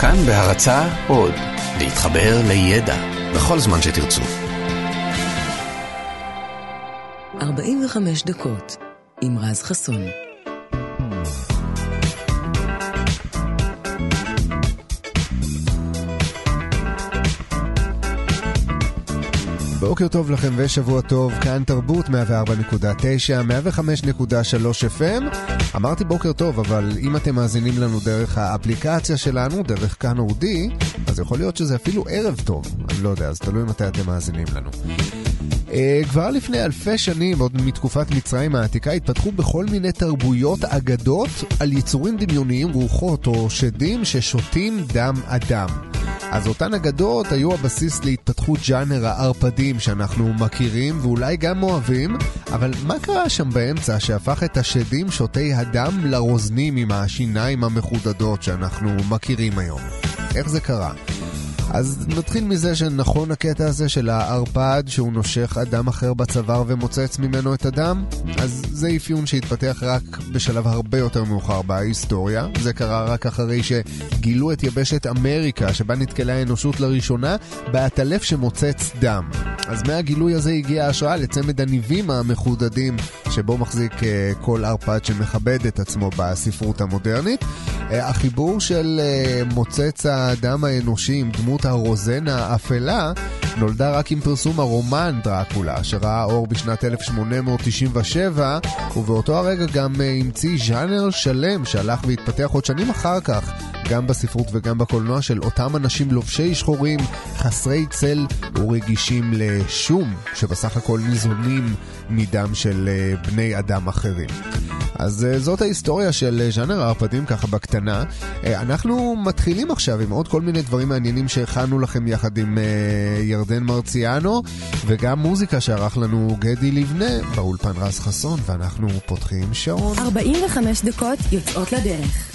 כאן בהרצה עוד, להתחבר לידע בכל זמן שתרצו. 45 דקות עם רז חסון. בוקר טוב לכם ושבוע טוב, כאן תרבות 104.9, 105.3 FM. אמרתי בוקר טוב, אבל אם אתם מאזינים לנו דרך האפליקציה שלנו, דרך כאן אודי, אז יכול להיות שזה אפילו ערב טוב. אני לא יודע, אז תלוי מתי אתם מאזינים לנו. Uh, כבר לפני אלפי שנים, עוד מתקופת מצרים העתיקה, התפתחו בכל מיני תרבויות אגדות על יצורים דמיוניים, רוחות או שדים ששותים דם אדם. אז אותן אגדות היו הבסיס להתפתחות ג'אנר הערפדים שאנחנו מכירים ואולי גם אוהבים, אבל מה קרה שם באמצע שהפך את השדים שותי הדם לרוזנים עם השיניים המחודדות שאנחנו מכירים היום? איך זה קרה? אז נתחיל מזה שנכון הקטע הזה של הערפד שהוא נושך אדם אחר בצוואר ומוצץ ממנו את הדם? אז זה אפיון שהתפתח רק בשלב הרבה יותר מאוחר בהיסטוריה. זה קרה רק אחרי שגילו את יבשת אמריקה שבה נתקלה האנושות לראשונה בעטלף שמוצץ דם. אז מהגילוי הזה הגיעה ההשראה לצמד הניבים המחודדים שבו מחזיק uh, כל ערפד שמכבד את עצמו בספרות המודרנית. Uh, החיבור של uh, מוצץ הדם האנושי עם דמות הרוזן האפלה נולדה רק עם פרסום הרומן דרקולה, שראה אור בשנת 1897, ובאותו הרגע גם המציא ז'אנר שלם שהלך והתפתח עוד שנים אחר כך, גם בספרות וגם בקולנוע של אותם אנשים לובשי שחורים, חסרי צל ורגישים לשום, שבסך הכל ניזונים מדם של בני אדם אחרים. אז זאת ההיסטוריה של ז'אנר הערפדים ככה בקטנה. אנחנו מתחילים עכשיו עם עוד כל מיני דברים מעניינים שהכנו לכם יחד עם ירדן מרציאנו, וגם מוזיקה שערך לנו גדי לבנה באולפן רז חסון, ואנחנו פותחים שעון. 45 דקות יוצאות לדרך.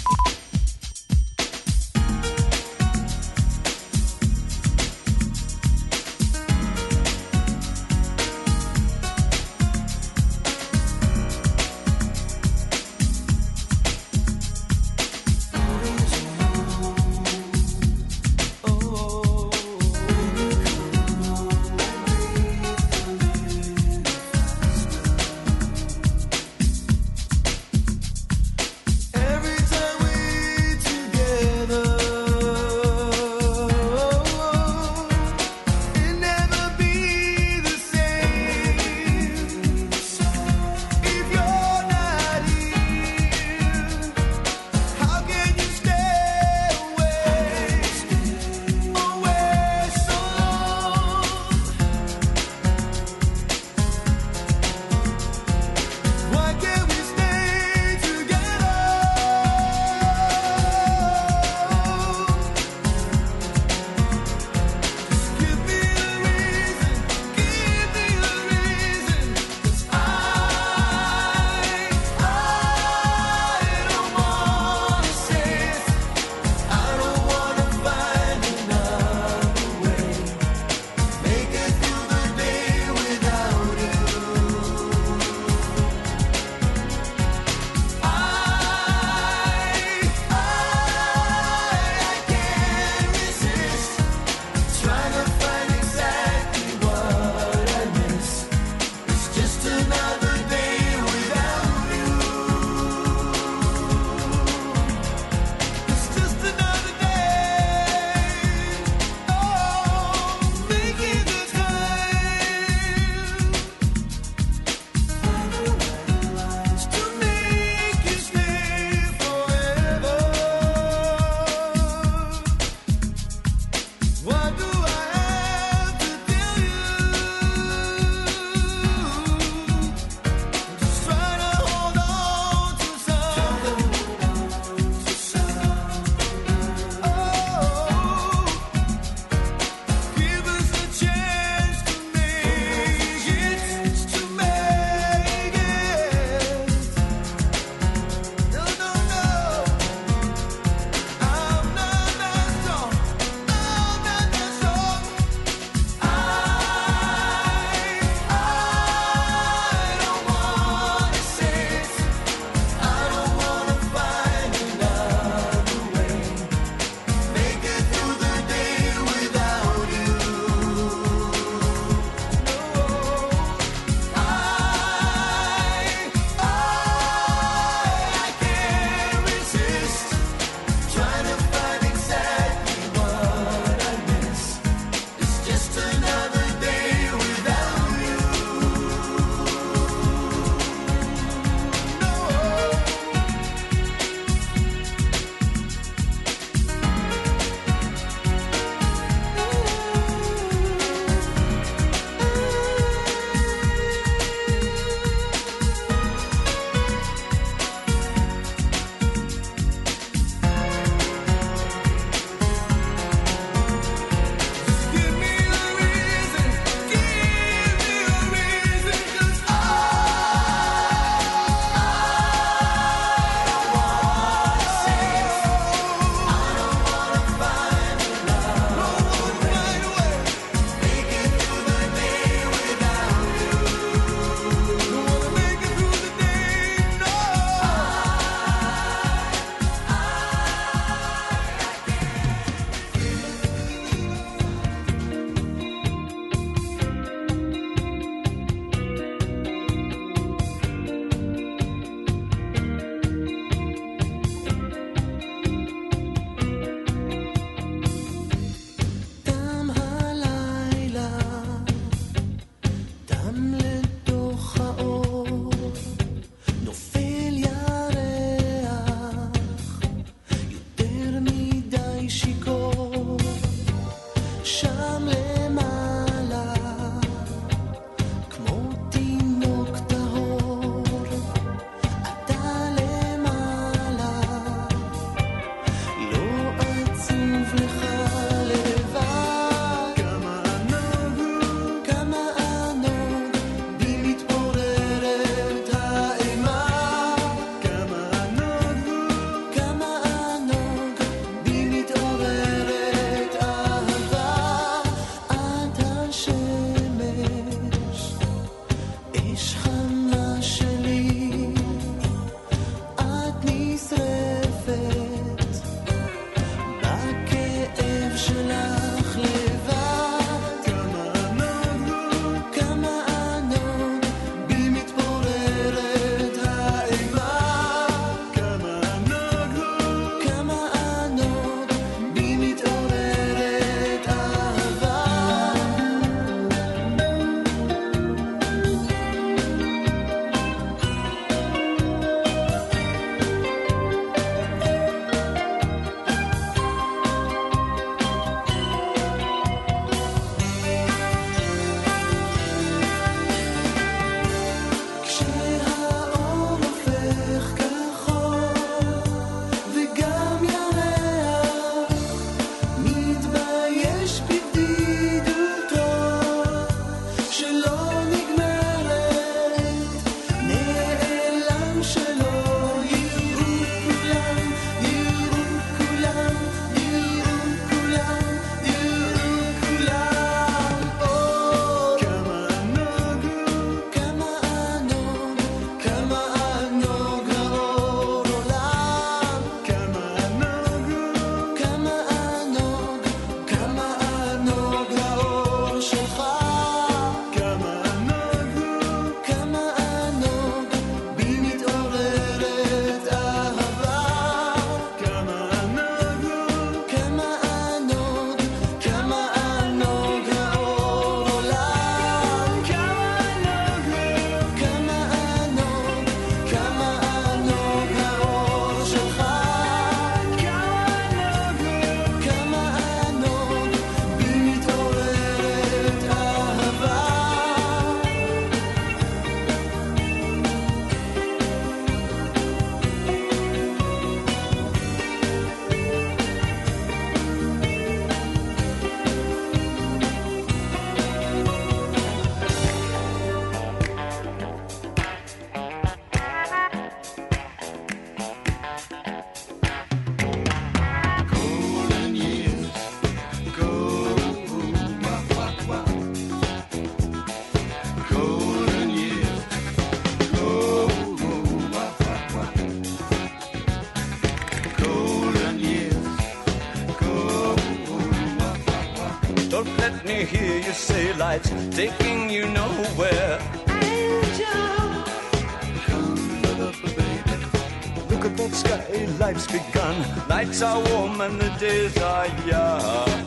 Life's begun. Nights are warm and the days are young.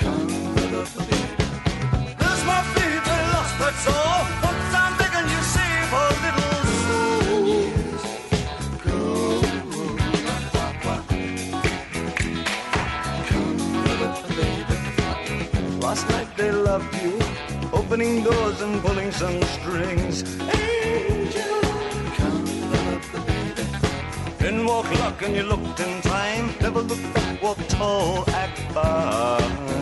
Come baby. There's my they lost, that's all. Once I'm begging you, save a little soul. Last night they loved you, opening doors and pulling some strings. Angel, Then walk luck and you looked in time. Never look back, walk tall, act fine.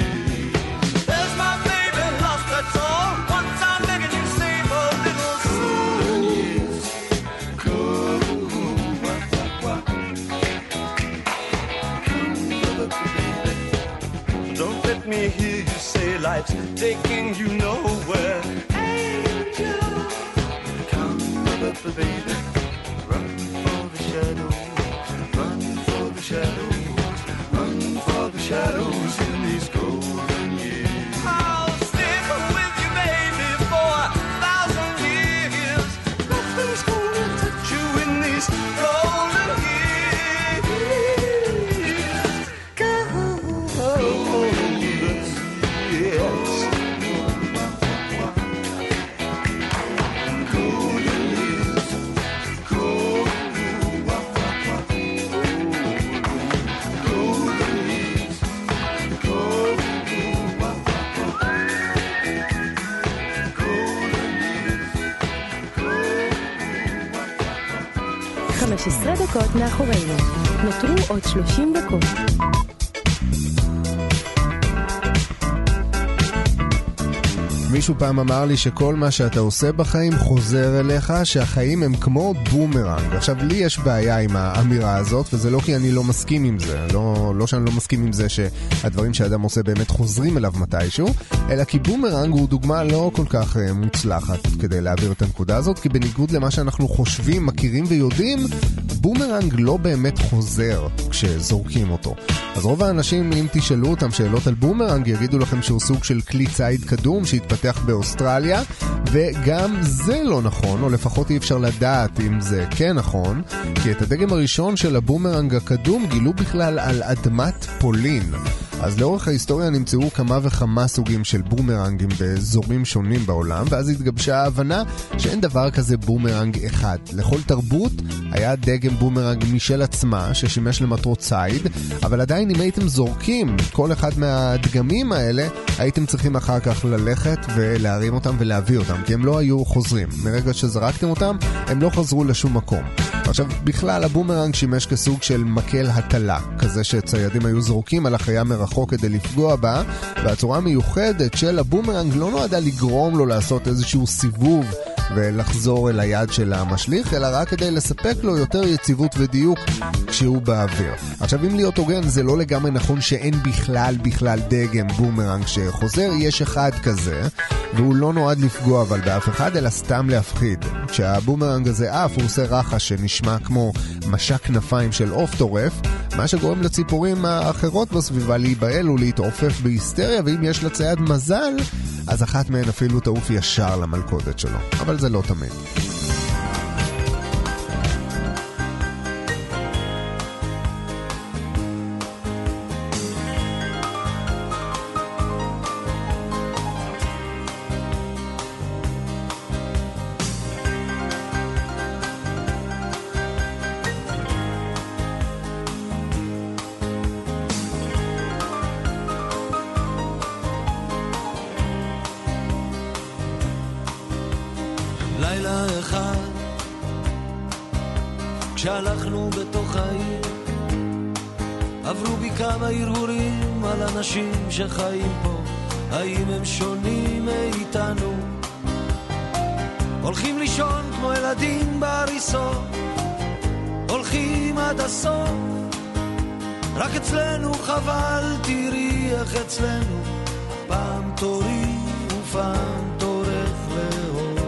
lights taking you nowhere. 30 דקות. מישהו פעם אמר לי שכל מה שאתה עושה בחיים חוזר אליך, שהחיים הם כמו בומרנג. עכשיו, לי יש בעיה עם האמירה הזאת, וזה לא כי אני לא מסכים עם זה. לא, לא שאני לא מסכים עם זה שהדברים שאדם עושה באמת חוזרים אליו מתישהו, אלא כי בומרנג הוא דוגמה לא כל כך אה, מוצלחת כדי להעביר את הנקודה הזאת, כי בניגוד למה שאנחנו חושבים, מכירים ויודעים, בומרנג לא באמת חוזר כשזורקים אותו. אז רוב האנשים, אם תשאלו אותם שאלות על בומרנג, יגידו לכם שהוא סוג של כלי ציד קדום שהתפתח באוסטרליה, וגם זה לא נכון, או לפחות אי אפשר לדעת אם זה כן נכון, כי את הדגם הראשון של הבומרנג הקדום גילו בכלל על אדמת פולין. אז לאורך ההיסטוריה נמצאו כמה וכמה סוגים של בומרנגים באזורים שונים בעולם, ואז התגבשה ההבנה שאין דבר כזה בומרנג אחד. לכל תרבות היה דגם בומרנג משל עצמה, ששימש למטרות ציד, אבל עדיין אם הייתם זורקים כל אחד מהדגמים האלה, הייתם צריכים אחר כך ללכת ולהרים אותם ולהביא אותם, כי הם לא היו חוזרים. מרגע שזרקתם אותם, הם לא חזרו לשום מקום. עכשיו, בכלל הבומרנג שימש כסוג של מקל הטלה, כזה שציידים היו זורקים על החיה מרחוק כדי לפגוע בה, והצורה המיוחדת של הבומרנג לא נועדה לגרום לו לעשות איזשהו סיבוב ולחזור אל היד של המשליך, אלא רק כדי לספק לו יותר יציבות ודיוק כשהוא באוויר. עכשיו, אם להיות הוגן, זה לא לגמרי נכון שאין בכלל בכלל דגם בומרנג שחוזר, יש אחד כזה, והוא לא נועד לפגוע אבל באף אחד, אלא סתם להפחיד. כשהבומרנג הזה עף, הוא עושה רחש שנשמע כמו משק כנפיים של עוף טורף, מה שגורם לציפורים האחרות בסביבה להיבהל ולהתעופף בהיסטריה, ואם יש לצייד מזל, אז אחת מהן אפילו תעוף ישר למלכודת שלו. אבל זה לא תמיד. כשהלכנו בתוך העיר, עברו בי כמה הרהורים על אנשים שחיים פה, האם הם שונים מאיתנו? הולכים לישון כמו ילדים בהריסות, הולכים עד הסוף, רק אצלנו חבל, תראי איך אצלנו, פעם תורי ופעם תורך לאור.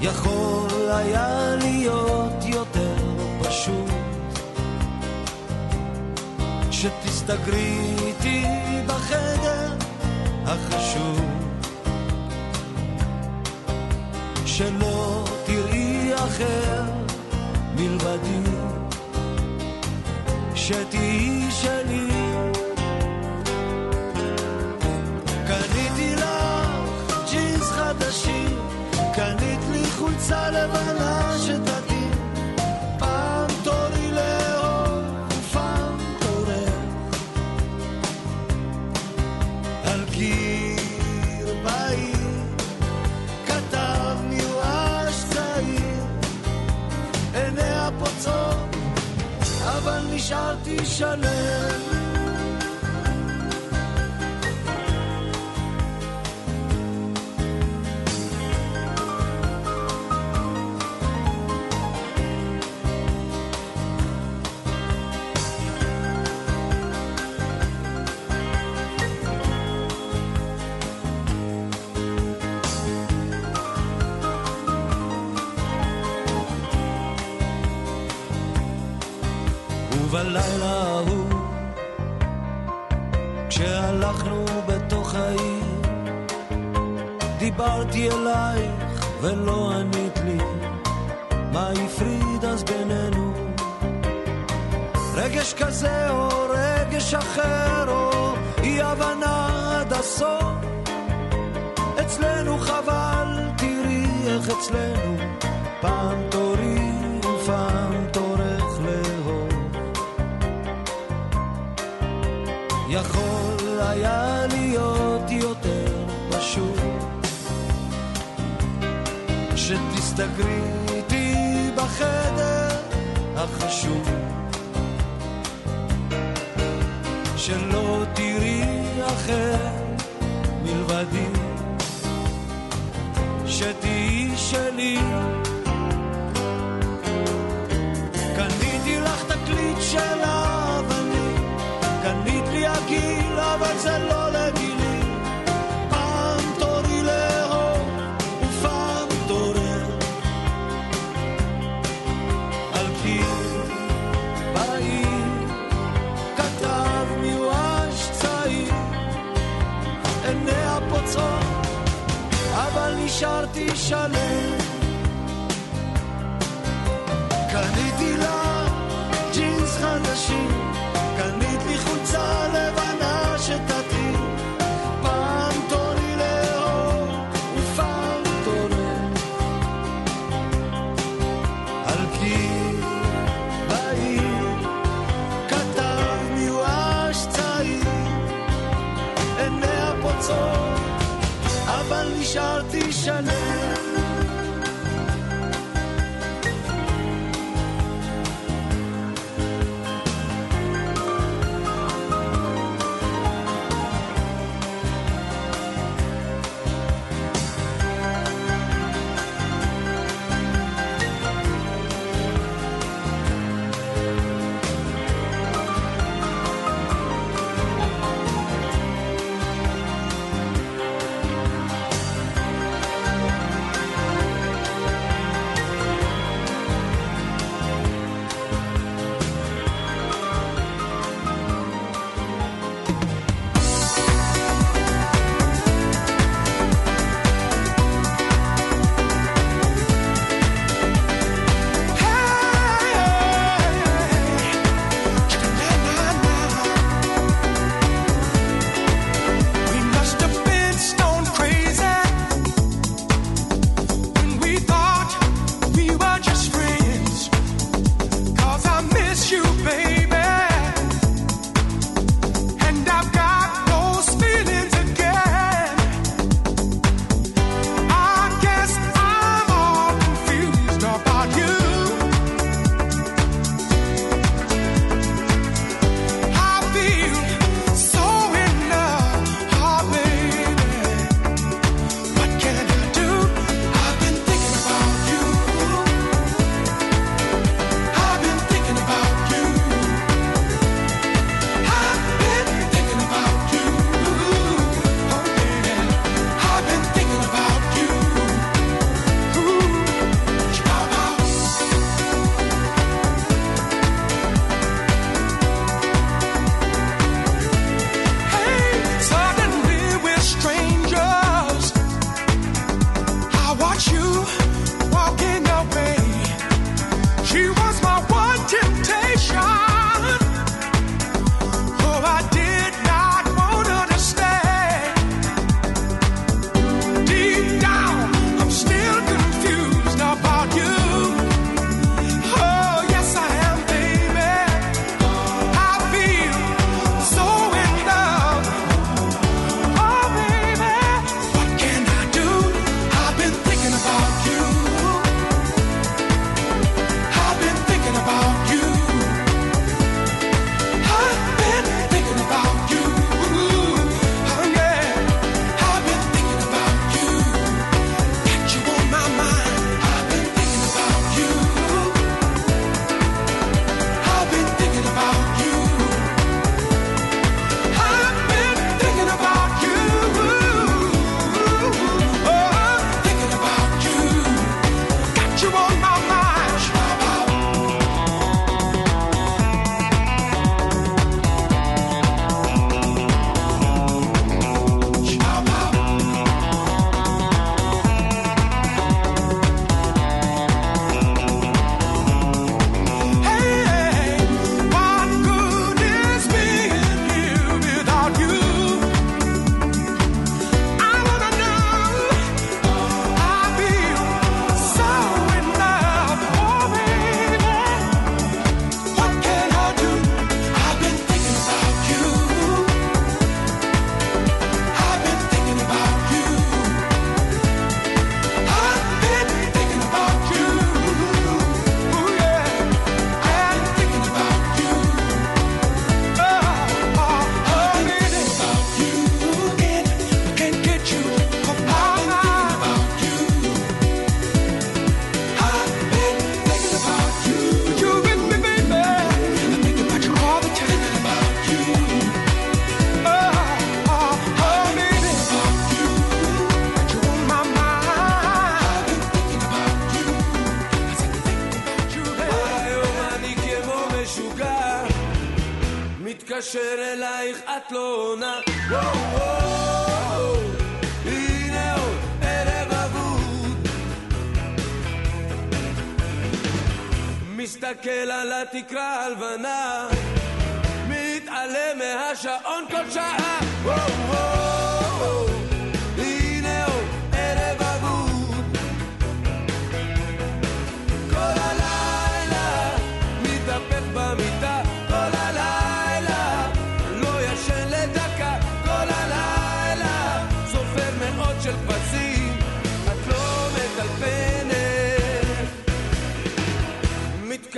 יכול היה להיות יותר פשוט. שתסתגרי איתי בחדר החשוב שלא תראי אחר מלבדי שתהיי שלי חולצה לבנה שתתאים פעם תורי לאור ופעם תורך על קיר בעיר כתב מיואש צעיר עיניה פוצעות אבל נשארתי שלם נשארתי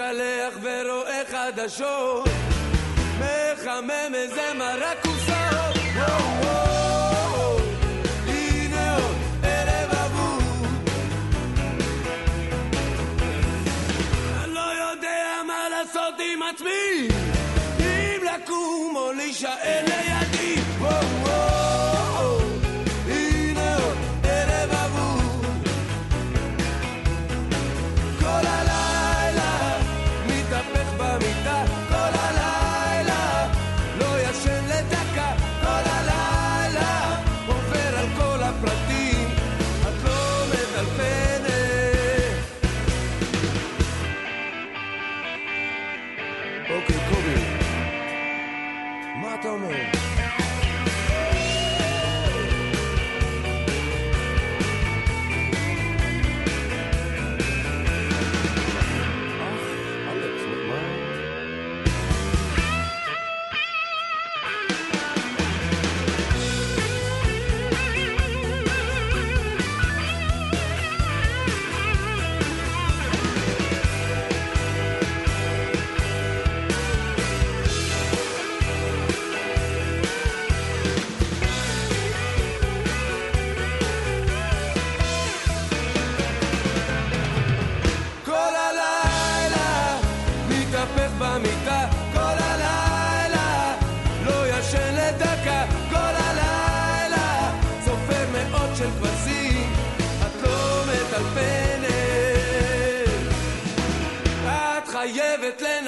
מתקלח ורואה חדשות, מחמם איזה מרק כוסות. וואו וואו, עם עצמי אם לקום או להישאר לידי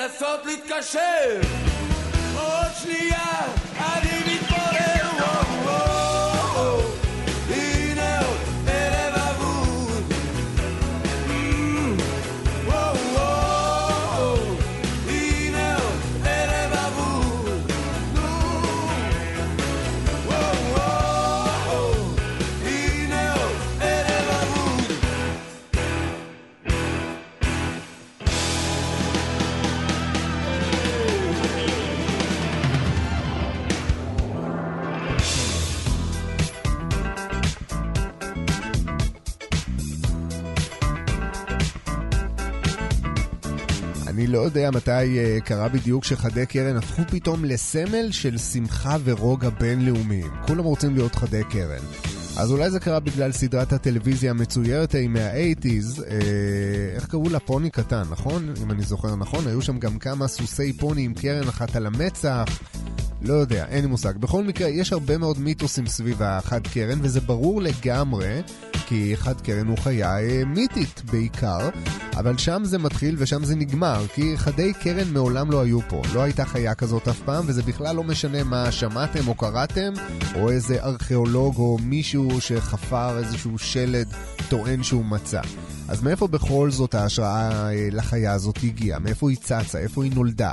לנסות להתקשר. עוד שנייה יודע מתי אה, קרה בדיוק שחדי קרן הפכו פתאום לסמל של שמחה ורוגע בינלאומיים. כולם רוצים להיות חדי קרן. אז אולי זה קרה בגלל סדרת הטלוויזיה המצוירת ההיא מה-80's, אה, איך קראו לה? פוני קטן, נכון? אם אני זוכר נכון, היו שם גם כמה סוסי פוני עם קרן אחת על המצח. לא יודע, אין לי מושג. בכל מקרה, יש הרבה מאוד מיתוסים סביב החד קרן, וזה ברור לגמרי, כי חד קרן הוא חיה אה, מיתית בעיקר, אבל שם זה מתחיל ושם זה נגמר, כי חדי קרן מעולם לא היו פה. לא הייתה חיה כזאת אף פעם, וזה בכלל לא משנה מה שמעתם או קראתם, או איזה ארכיאולוג או מישהו שחפר איזשהו שלד טוען שהוא מצא. אז מאיפה בכל זאת ההשראה אה, לחיה הזאת הגיעה? מאיפה היא צצה? איפה היא נולדה?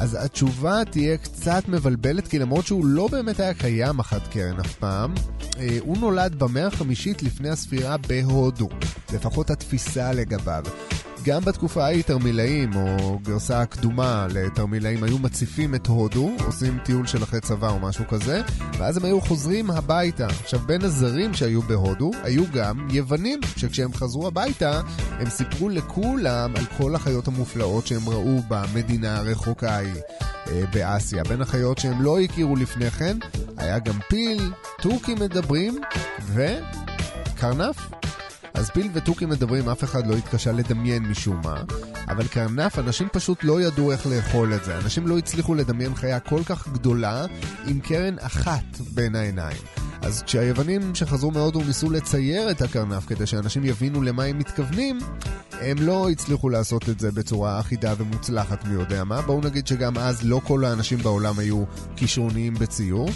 אז התשובה תהיה קצת מבלבלת, כי למרות שהוא לא באמת היה קיים אחת קרן אף פעם, אה, הוא נולד במאה החמישית לפני הספירה בהודו, לפחות התפיסה לגביו. גם בתקופה ההיא תרמילאים, או גרסה הקדומה לתרמילאים, היו מציפים את הודו, עושים טיול של אחרי צבא או משהו כזה, ואז הם היו חוזרים הביתה. עכשיו, בין הזרים שהיו בהודו, היו גם יוונים, שכשהם חזרו הביתה, הם סיפרו לכולם על כל החיות המופלאות שהם ראו במדינה הרחוקה ההיא. אה, באסיה. בין החיות שהם לא הכירו לפני כן, היה גם פיל, תוכים מדברים וקרנף. אז פיל ותוכי מדברים, אף אחד לא התקשה לדמיין משום מה, אבל קרנף, אנשים פשוט לא ידעו איך לאכול את זה. אנשים לא הצליחו לדמיין חיה כל כך גדולה עם קרן אחת בין העיניים. אז כשהיוונים שחזרו מהודו ניסו לצייר את הקרנף כדי שאנשים יבינו למה הם מתכוונים, הם לא הצליחו לעשות את זה בצורה אחידה ומוצלחת מי יודע מה. בואו נגיד שגם אז לא כל האנשים בעולם היו כישרוניים בציור,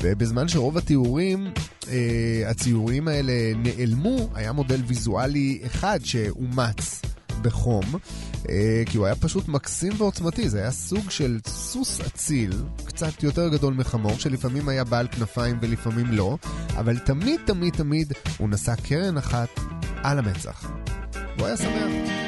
ובזמן שרוב התיאורים, אה, הציורים האלה נעלמו, היה מודל ויזואלי אחד שאומץ. בחום, אה, כי הוא היה פשוט מקסים ועוצמתי, זה היה סוג של סוס אציל, קצת יותר גדול מחמור, שלפעמים היה בעל כנפיים ולפעמים לא, אבל תמיד תמיד תמיד הוא נשא קרן אחת על המצח. והוא היה שמח.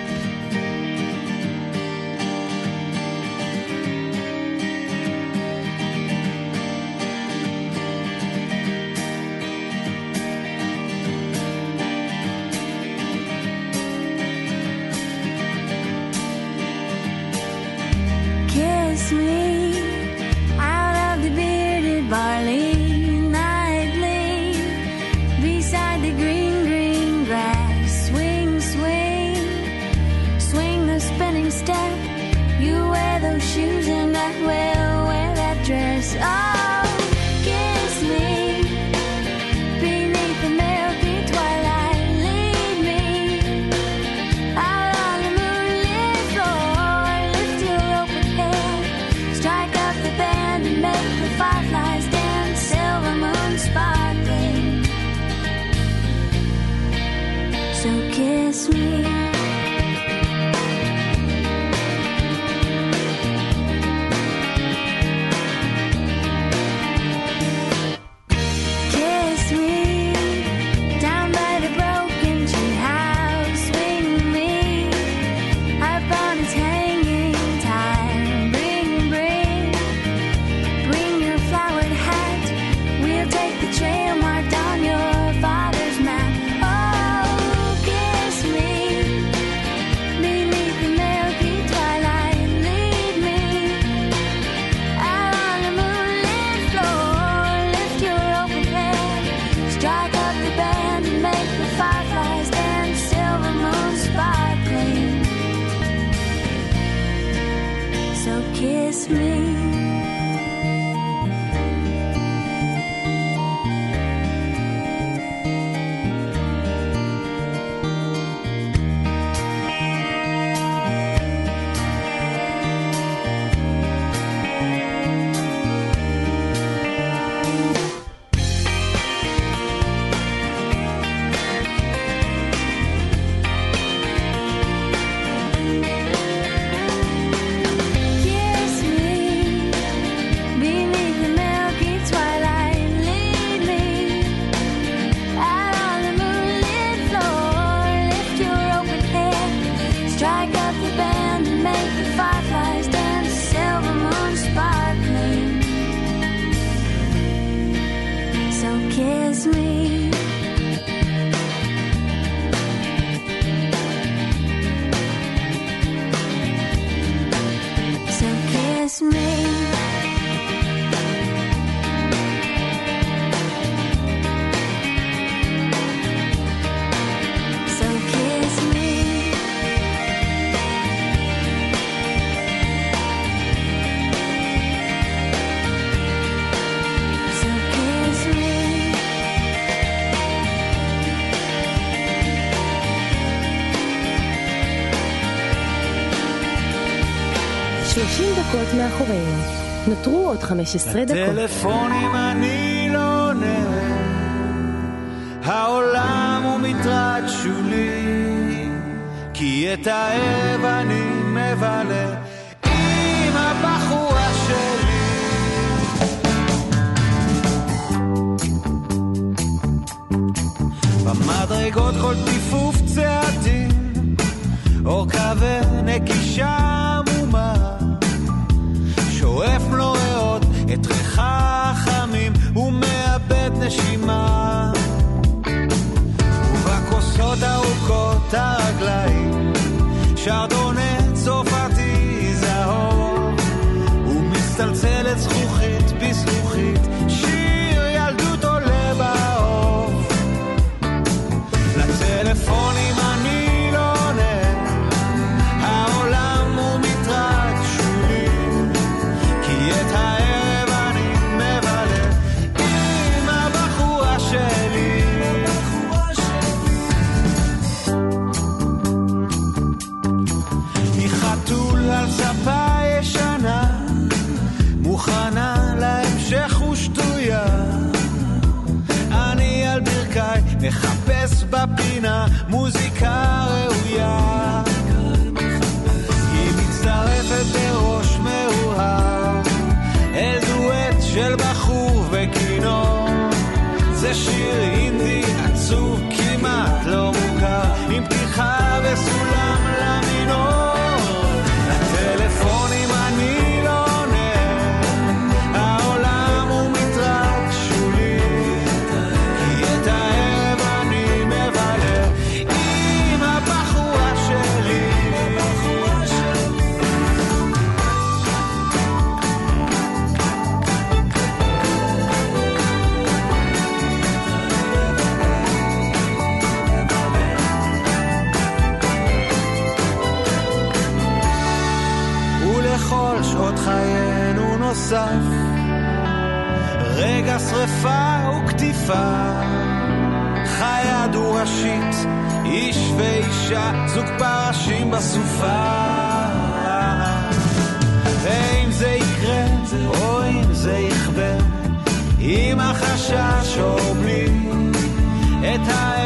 Kiss me. מאחורינו. נותרו עוד 15 דקות. טלפונים אני לא עונה, העולם הוא מטרד שולי, כי את הערב אני מבלה עם הבחורה שלי. במדרגות כל טיפוף צעדים, אורכה ונקישה עמומה. ארוכות הרגליים. שרדונה צרפתי זהוב ומסתלצלת זכוכית שרפה וקטיפה, חיה דו-ראשית, איש ואישה, זוג פרשים בסופה. ואם זה יקרה, או אם זה יכבה, עם החשש או בלי, את הערב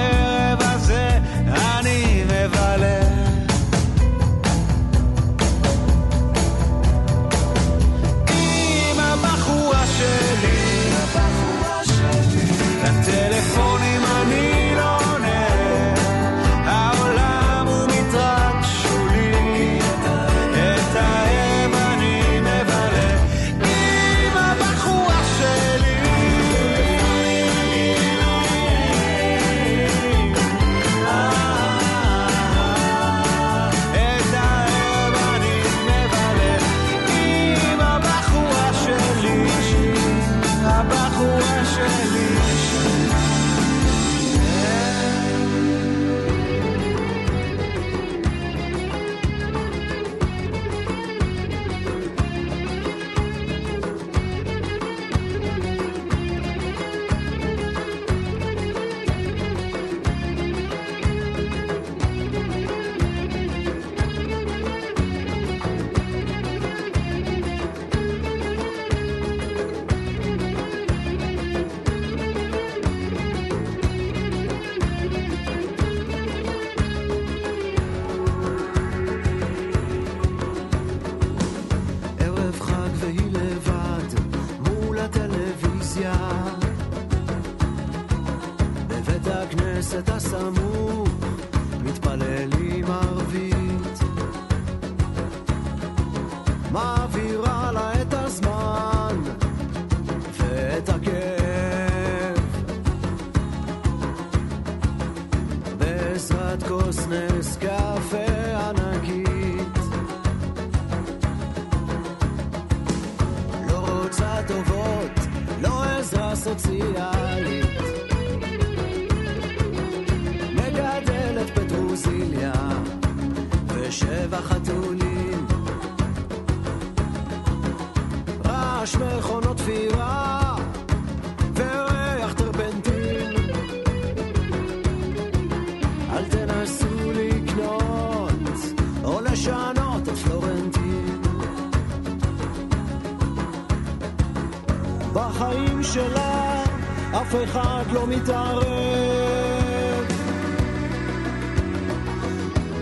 לא מתערב.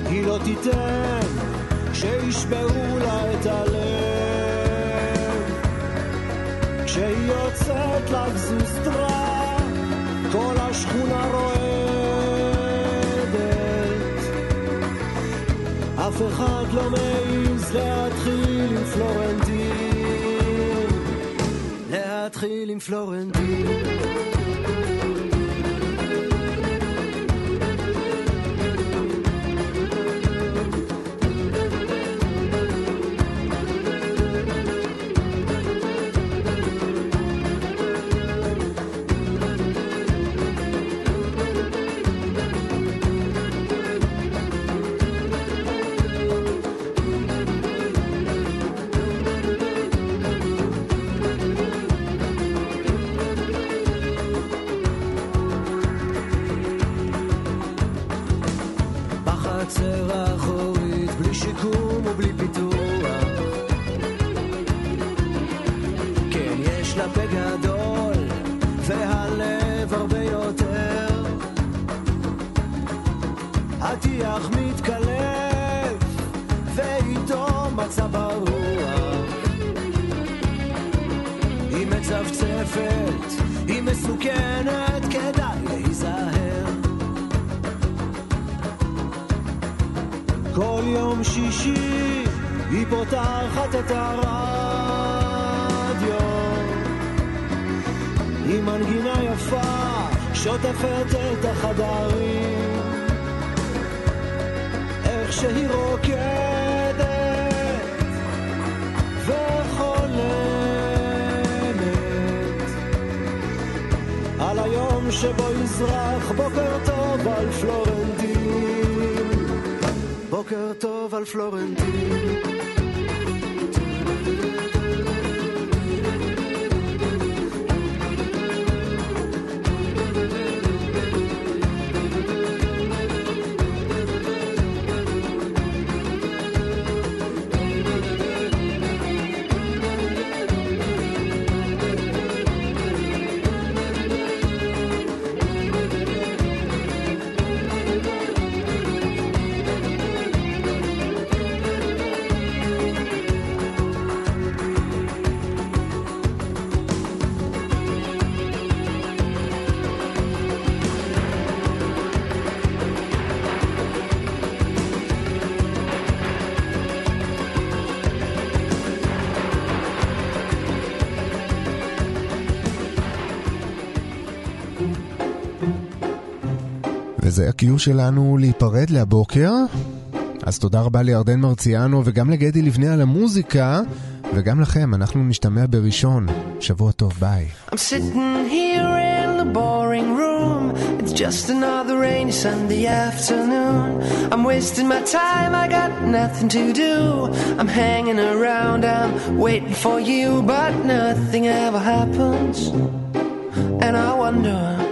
היא לא תיתן שישברו לה את הלב. כשהיא יוצאת לגזוסטרה, כל השכונה רועדת. אף אחד לא מעז להתחיל עם פלורנטין. להתחיל עם פלורנטין. ובלי פיתוח. כן, יש לה פה גדול, והלב הרבה יותר. הטיח מתקלף, ואיתו מצב הרוח. היא מצפצפת, היא מסוכנת, כדאי להיזהר. כל יום שישי פותחת את הרדיו. היא מנגינה יפה, שוטפת את החדרים. איך שהיא רוקדת וחולמת. על היום שבו יזרח בוקר טוב על פלורנטין בוקר טוב על פלורנטין וזה ה-Q שלנו להיפרד להבוקר. אז תודה רבה לירדן מרציאנו וגם לגדי לבנה על המוזיקה, וגם לכם, אנחנו נשתמע בראשון. שבוע טוב, ביי. I'm sitting here in the boring room. It's just another rainy Sunday afternoon. I'm wasting my time, I got nothing to do. I'm hanging around, I'm waiting for you, but nothing ever happens. And I wonder.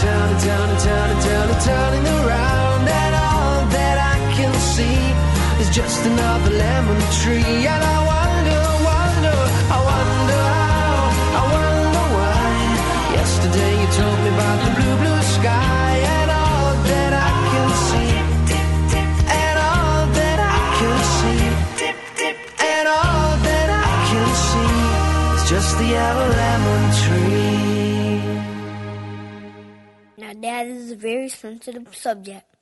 turning, turning, turning, turning, turning around, and all that I can see is just another lemon tree. And I wonder, wonder, I wonder how, I wonder why. Yesterday you told me about the blue, blue sky, Now, Dad, is a very sensitive subject.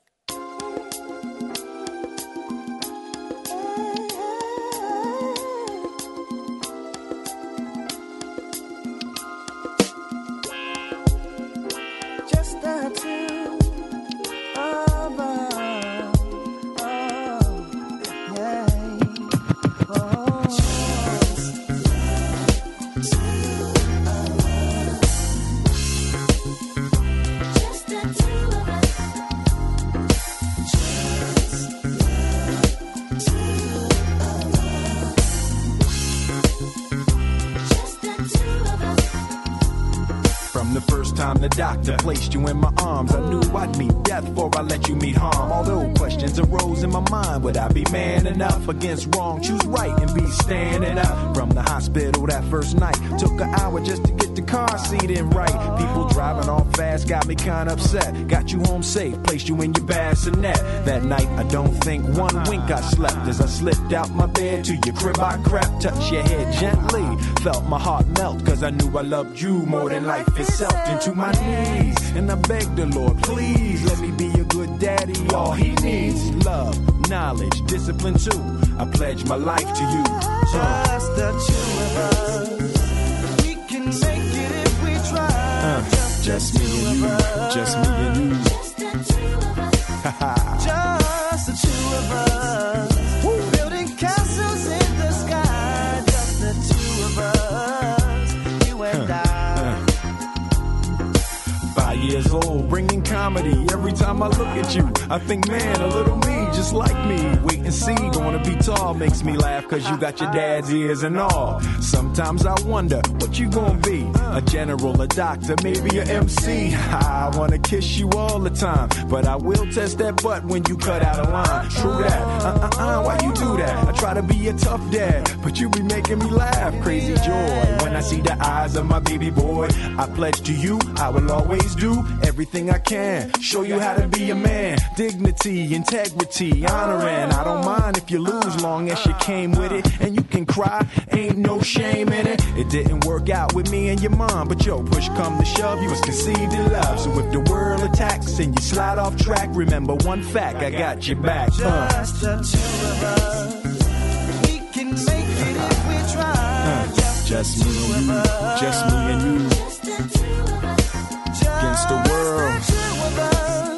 Knew I'd meet death before I let you meet harm. Although questions arose in my mind, would I be man enough against wrong? Choose right and be standing up. From the hospital that first night, took an hour just to car seat in right. People driving off fast got me kinda upset. Got you home safe, placed you in your bassinet. That night, I don't think one wink I slept as I slipped out my bed to your crib. I crept, touched your head gently, felt my heart melt, cause I knew I loved you more than life itself. Into my knees, and I begged the Lord, please let me be a good daddy. All he needs love, knowledge, discipline too. I pledge my life to you. Uh, Just the two of us. Just me and you, just me and you. Just the two of us. Just the two of us. Building castles in the sky. Just the two of us. You and I. Five years old, bringing comedy. Every time I look at you, I think, man, a little me just like me. Wait and see, gonna be tall makes me laugh cause you got your dad's ears and all. Sometimes I wonder what you gonna be. A general, a doctor, maybe a MC. I wanna kiss you all the time, but I will test that butt when you cut out a line. True that. Uh uh uh, why you do that? I try to be a tough dad, but you be making me laugh. Crazy joy when I see the eyes of my baby boy. I pledge to you, I will always do everything I can. Show you how to be a man. Dignity, integrity, honoring. I don't mind if you lose, long as you came with it. And you can cry, ain't no shame in it. It didn't work out with me and your mom, but yo, push come to shove, you was conceived in love. So if the world attacks and you slide off track, remember one fact, I got your back. Uh. Just the two of us. We can make it if we try. Just, Just me and you, just me and you against the world. two of us.